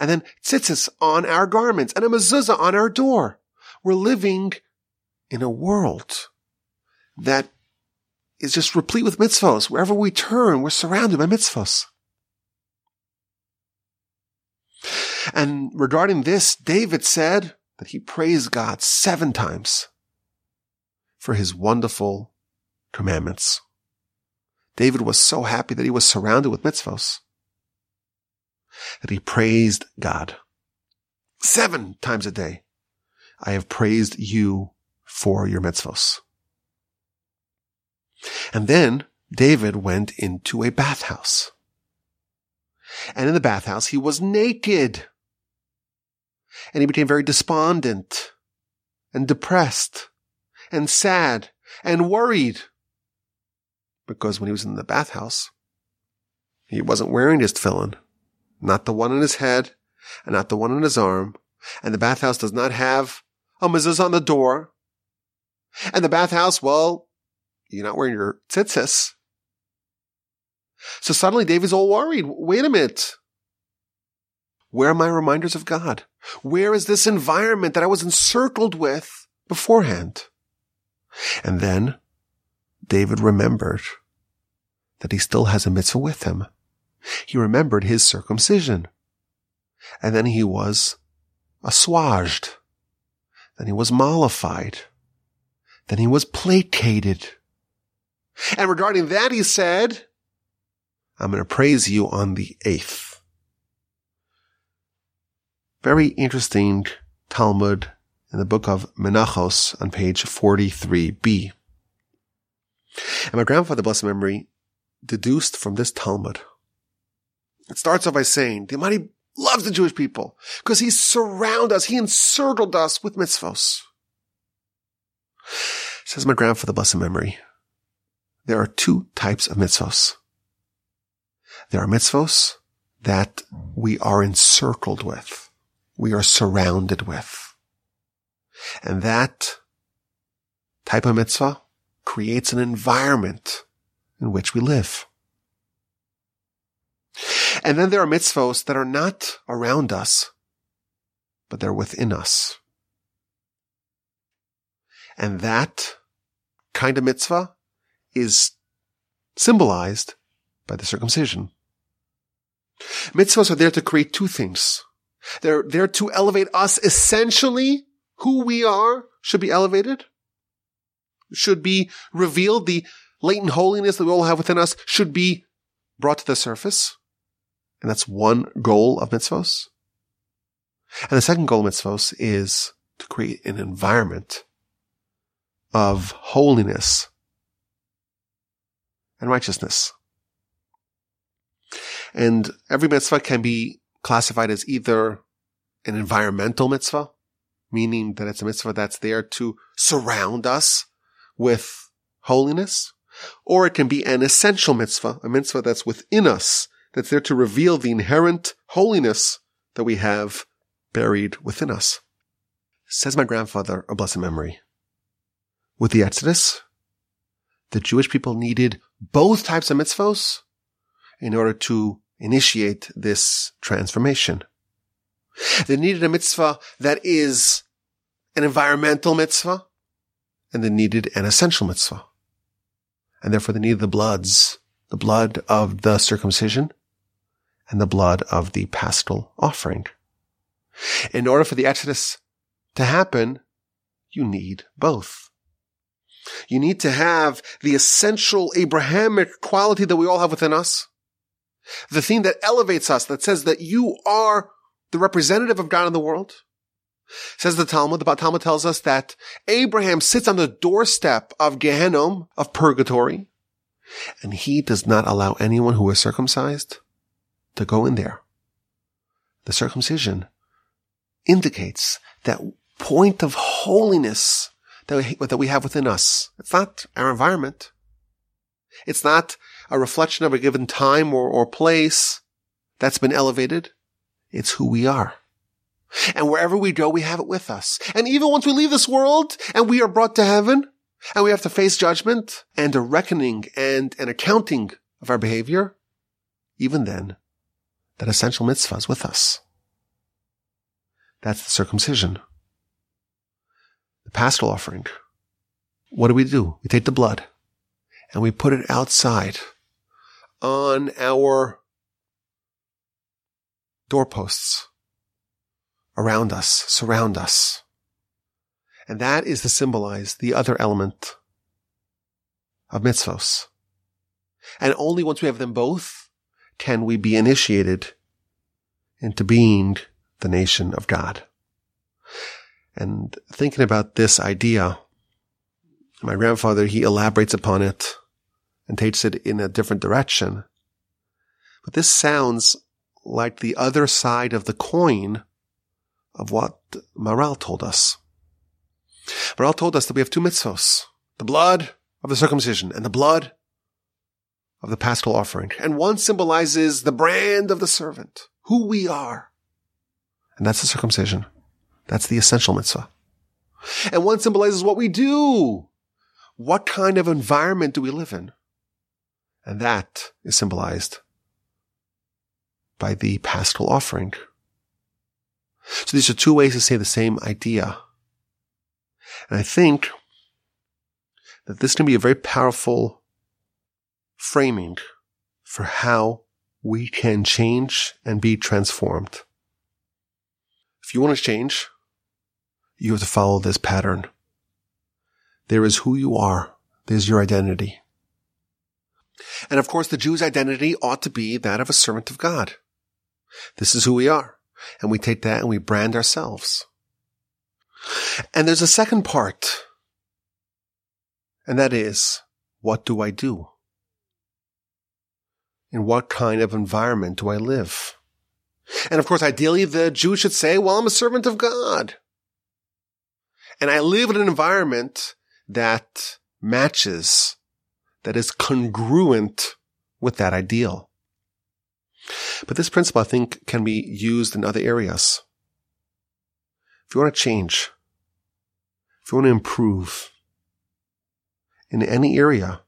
and then tzitzis on our garments and a mezuzah on our door. We're living in a world that is just replete with mitzvos. Wherever we turn, we're surrounded by mitzvos. And regarding this, David said that he praised God seven times for his wonderful commandments. David was so happy that he was surrounded with mitzvos that he praised God. Seven times a day, I have praised you for your mitzvos. And then David went into a bathhouse. And in the bathhouse, he was naked. And he became very despondent and depressed and sad and worried. Because when he was in the bathhouse, he wasn't wearing his tefillin not the one on his head and not the one on his arm. And the bathhouse does not have a mezuzah on the door. And the bathhouse, well, you're not wearing your tzitzis. So suddenly David's all worried. Wait a minute. Where are my reminders of God? Where is this environment that I was encircled with beforehand? And then David remembered that he still has a mitzvah with him. He remembered his circumcision. And then he was assuaged. Then he was mollified. Then he was placated. And regarding that, he said, I'm going to praise you on the eighth. Very interesting Talmud in the book of Menachos on page 43b. And my grandfather, blessed memory, deduced from this Talmud it starts off by saying the Almighty loves the Jewish people because He surrounded us. He encircled us with mitzvos. Says my grandfather, blessed memory. There are two types of mitzvos. There are mitzvos that we are encircled with. We are surrounded with. And that type of mitzvah creates an environment in which we live. And then there are mitzvos that are not around us, but they're within us. And that kind of mitzvah is symbolized by the circumcision. Mitzvahs are there to create two things. They're there to elevate us essentially. Who we are should be elevated, should be revealed. The latent holiness that we all have within us should be brought to the surface. And that's one goal of mitzvos. And the second goal of mitzvos is to create an environment of holiness and righteousness. And every mitzvah can be classified as either an environmental mitzvah, meaning that it's a mitzvah that's there to surround us with holiness, or it can be an essential mitzvah, a mitzvah that's within us that's there to reveal the inherent holiness that we have buried within us. Says my grandfather, a blessed memory. With the Exodus, the Jewish people needed both types of mitzvos in order to initiate this transformation. They needed a mitzvah that is an environmental mitzvah, and they needed an essential mitzvah. And therefore they needed the bloods, the blood of the circumcision and the blood of the paschal offering. In order for the Exodus to happen, You need both. You need to have the essential Abrahamic quality that we all have within us. The thing that elevates us, that says that you are the representative of God in the world. Says the Talmud, the Talmud tells us that Abraham sits on the doorstep of Gehenna, of purgatory, and he does not allow anyone who is circumcised to go in there. The circumcision indicates that point of holiness that we, that we have within us. It's not our environment. It's not a reflection of a given time or, or place that's been elevated. It's who we are. And wherever we go, we have it with us. And even once we leave this world and we are brought to heaven and we have to face judgment and a reckoning and an accounting of our behavior, even then, that essential mitzvah is with us. That's the circumcision. The paschal offering. What do we do? We take the blood and we put it outside on our doorposts around us, surround us. And that is to symbolize the other element of mitzvos. And only once we have them both can we be initiated into being the nation of God. And thinking about this idea, my grandfather, he elaborates upon it and takes it in a different direction. But this sounds like the other side of the coin of what Maharal told us. Maharal told us that we have two mitzvos, the blood of the circumcision and the blood of the paschal offering. And one symbolizes the brand of the servant, who we are. And that's the circumcision. That's the essential mitzvah. And one symbolizes what we do. What kind of environment do we live in? And that is symbolized by the paschal offering. So these are two ways to say the same idea. And I think that this can be a very powerful framing for how we can change and be transformed. If you want to change, you have to follow this pattern. There is who you are. There's your identity. And of course, the Jew's identity ought to be that of a servant of God. This is who we are. And we take that and we brand ourselves. And there's a second part. And that is, what do I do? In what kind of environment do I live? And of course, ideally, the Jew should say, well, I'm a servant of God. And I live in an environment that matches, that is congruent with that ideal. But this principle, I think, can be used in other areas. If you want to change, if you want to improve in any area,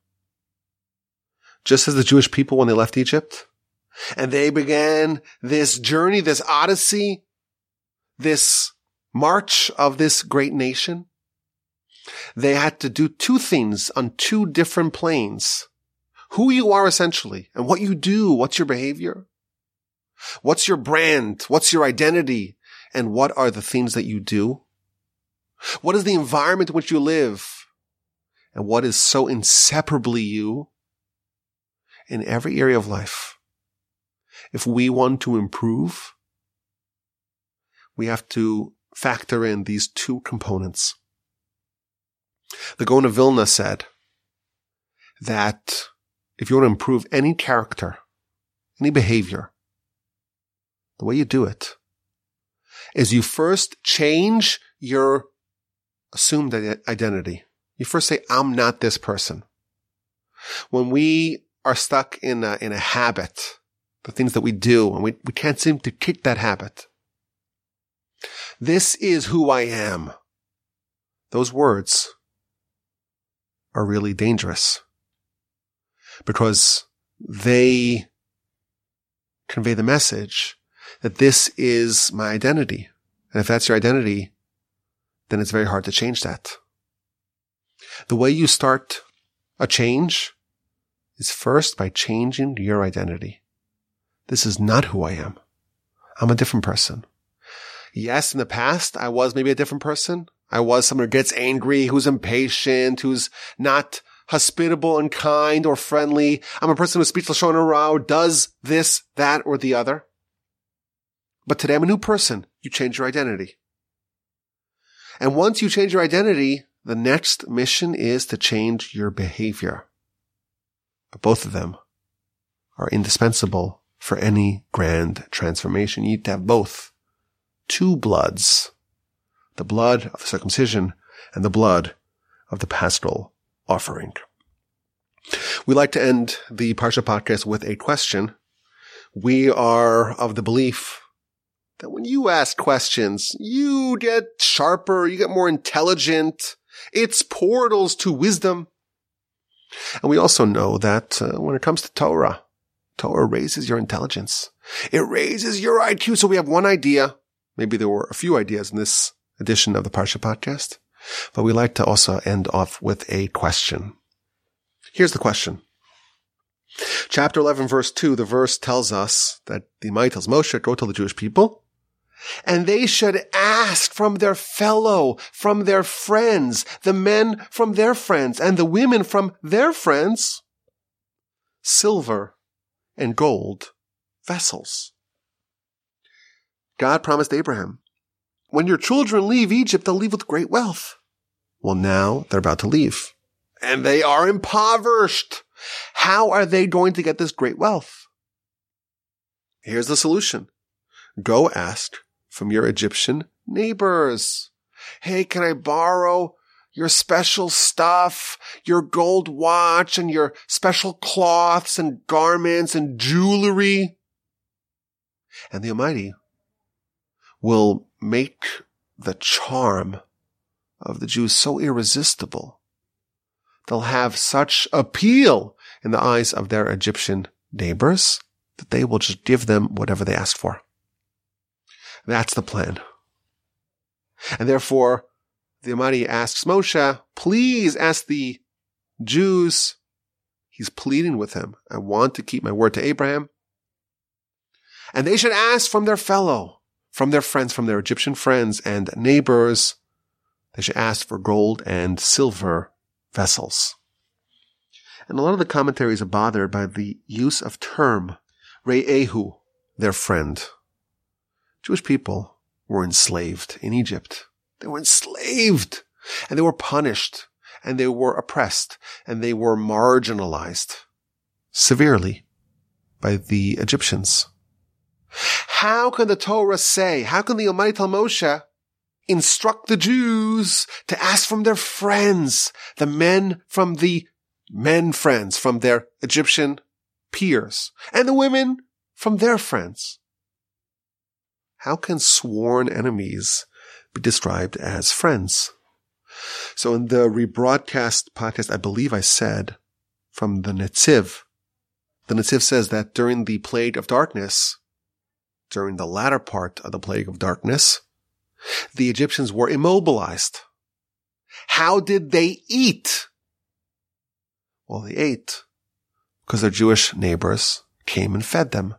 just as the Jewish people when they left Egypt, and they began this journey, this odyssey, this march of this great nation, they had to do two things on two different planes. Who you are essentially and what you do, what's your behavior, What's your brand? What's your identity? And what are the things that you do? What is the environment in which you live? And what is so inseparably you in every area of life? If we want to improve, we have to factor in these two components. The Gaon Vilna said that if you want to improve any character, any behavior, the way you do it is you first change your assumed identity. You first say, I'm not this person. When we are stuck in a, in a habit, the things that we do, and we, we can't seem to kick that habit. This is who I am. Those words are really dangerous because they convey the message that this is my identity. And if that's your identity, then it's very hard to change that. The way you start a change is first by changing your identity. This is not who I am. I'm a different person. Yes, in the past, I was maybe a different person. I was someone who gets angry, who's impatient, who's not hospitable and kind or friendly. I'm a person who's speechless, showing around, does this, that, or the other. But today I'm a new person. You change your identity. And once you change your identity, the next mission is to change your behavior. Both of them are indispensable for any grand transformation. You need to have both. Two bloods. The blood of the circumcision and the blood of the paschal offering. We like to end the Parsha podcast with a question. We are of the belief that when you ask questions, you get sharper, you get more intelligent. It's portals to wisdom. And we also know that uh, when it comes to Torah, Torah raises your intelligence. It raises your IQ. So we have one idea. Maybe there were a few ideas in this edition of the Parsha podcast, but we like to also end off with a question. Here's the question. Chapter 11, verse 2, the verse tells us that the might tells Moshe, go tell the Jewish people, and they should ask from their fellow, from their friends, the men from their friends, and the women from their friends, silver and gold vessels. God promised Abraham, when your children leave Egypt, they'll leave with great wealth. Well, now they're about to leave and they are impoverished. How are they going to get this great wealth? Here's the solution. Go ask from your Egyptian neighbors. Hey, can I borrow your special stuff, your gold watch and your special cloths and garments and jewelry? And the Almighty will make the charm of the Jews so irresistible. They'll have such appeal in the eyes of their Egyptian neighbors that they will just give them whatever they ask for. That's the plan. And therefore, the Almighty asks Moshe, please ask the Jews. He's pleading with him. I want to keep my word to Abraham. And they should ask from their fellow, from their friends, from their Egyptian friends and neighbors. They should ask for gold and silver vessels. And a lot of the commentaries are bothered by the use of term Re'ehu, their friend. Jewish people were enslaved in Egypt. They were enslaved and they were punished and they were oppressed and they were marginalized severely by the Egyptians. How can the Torah say, how can the Almighty tell Moshe, instruct the Jews to ask from their friends, the men from the men friends, from their Egyptian peers, and the women from their friends? How can sworn enemies be described as friends? So in the rebroadcast podcast, I believe I said from the Netziv, the Netziv says that during the plague of darkness, during the latter part of the plague of darkness, the Egyptians were immobilized. How did they eat? Well, they ate because their Jewish neighbors came and fed them.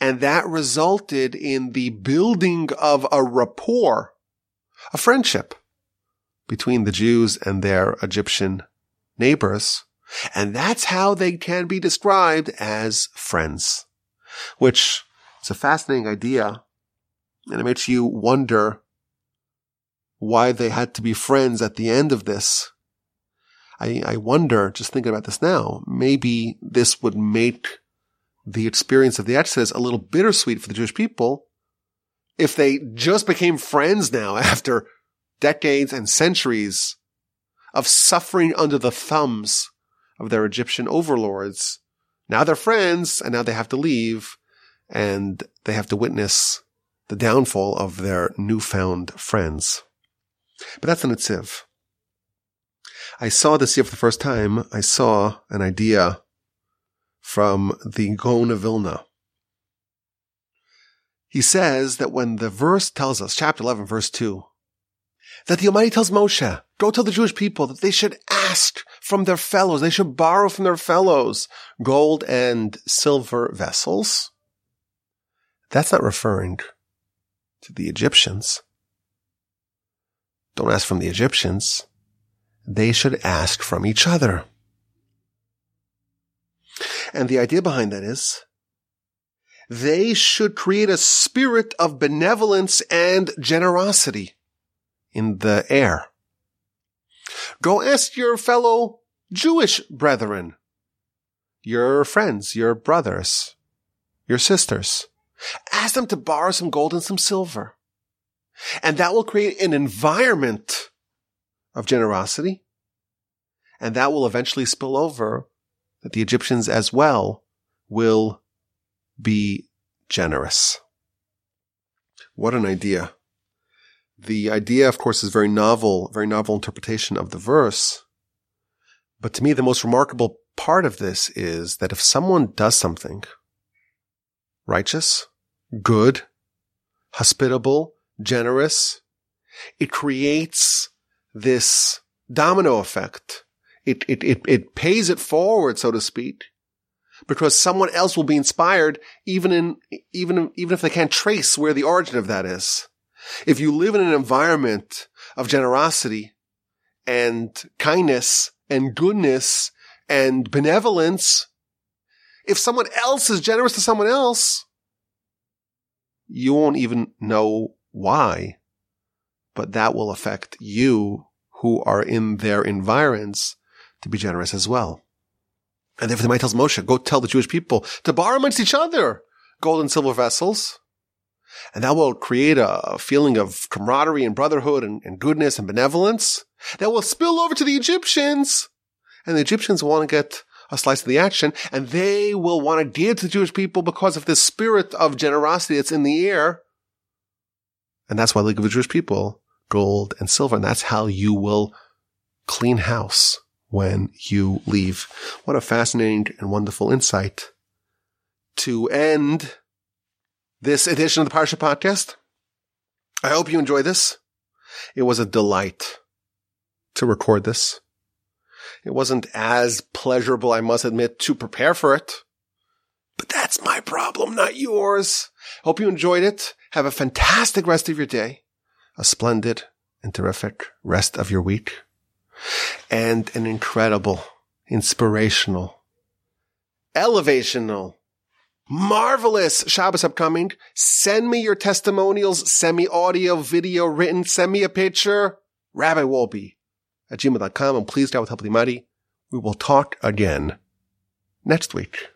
And that resulted in the building of a rapport, a friendship between the Jews and their Egyptian neighbors. And that's how they can be described as friends, which is a fascinating idea. And it makes you wonder why they had to be friends at the end of this. I, I wonder, just thinking about this now, maybe this would make the experience of the Exodus a little bittersweet for the Jewish people if they just became friends now *laughs* after decades and centuries of suffering under the thumbs of their Egyptian overlords. Now they're friends and now they have to leave and they have to witness the downfall of their newfound friends. But that's an Netziv. I saw this year for the first time. I saw an idea from the Gaon of Vilna. He says that when the verse tells us, chapter 11, verse 2, that the Almighty tells Moshe, go tell the Jewish people that they should ask from their fellows, they should borrow from their fellows gold and silver vessels. That's not referring to the Egyptians. don't ask from the Egyptians. They should ask from each other. And the idea behind that is they should create a spirit of benevolence and generosity in the air. Go ask your fellow Jewish brethren, your friends, your brothers, your sisters. Ask them to borrow some gold and some silver. And that will create an environment of generosity. And that will eventually spill over that the Egyptians as well will be generous. What an idea. The idea, of course, is very novel, very novel interpretation of the verse. But to me, the most remarkable part of this is that if someone does something righteous, good, hospitable, generous, it creates this domino effect. It, it, it, it pays it forward, so to speak, because someone else will be inspired even in, even, even if they can't trace where the origin of that is. If you live in an environment of generosity and kindness and goodness and benevolence, if someone else is generous to someone else, you won't even know why, but that will affect you who are in their environs to be generous as well. And therefore the might tells Moshe, go tell the Jewish people to borrow amongst each other gold and silver vessels and that will create a feeling of camaraderie and brotherhood and, and goodness and benevolence that will spill over to the Egyptians. And the Egyptians want to get a slice of the action and they will want to give to the Jewish people because of this spirit of generosity that's in the air. And that's why they give the Jewish people gold and silver. And that's how you will clean house when you leave. What a fascinating and wonderful insight to end this edition of the Parsha podcast. I hope you enjoy this. It was a delight to record this. It wasn't as pleasurable, I must admit, to prepare for it. But that's my problem, not yours. Hope you enjoyed it. Have a fantastic rest of your day. A splendid and terrific rest of your week. And an incredible, inspirational, elevational, Marvelous Shabbos upcoming. Send me your testimonials. Send me audio, video, written. Send me a picture. Rabbi Wolbe at gmail.com. And please, God, with help of the mighty, we will talk again next week.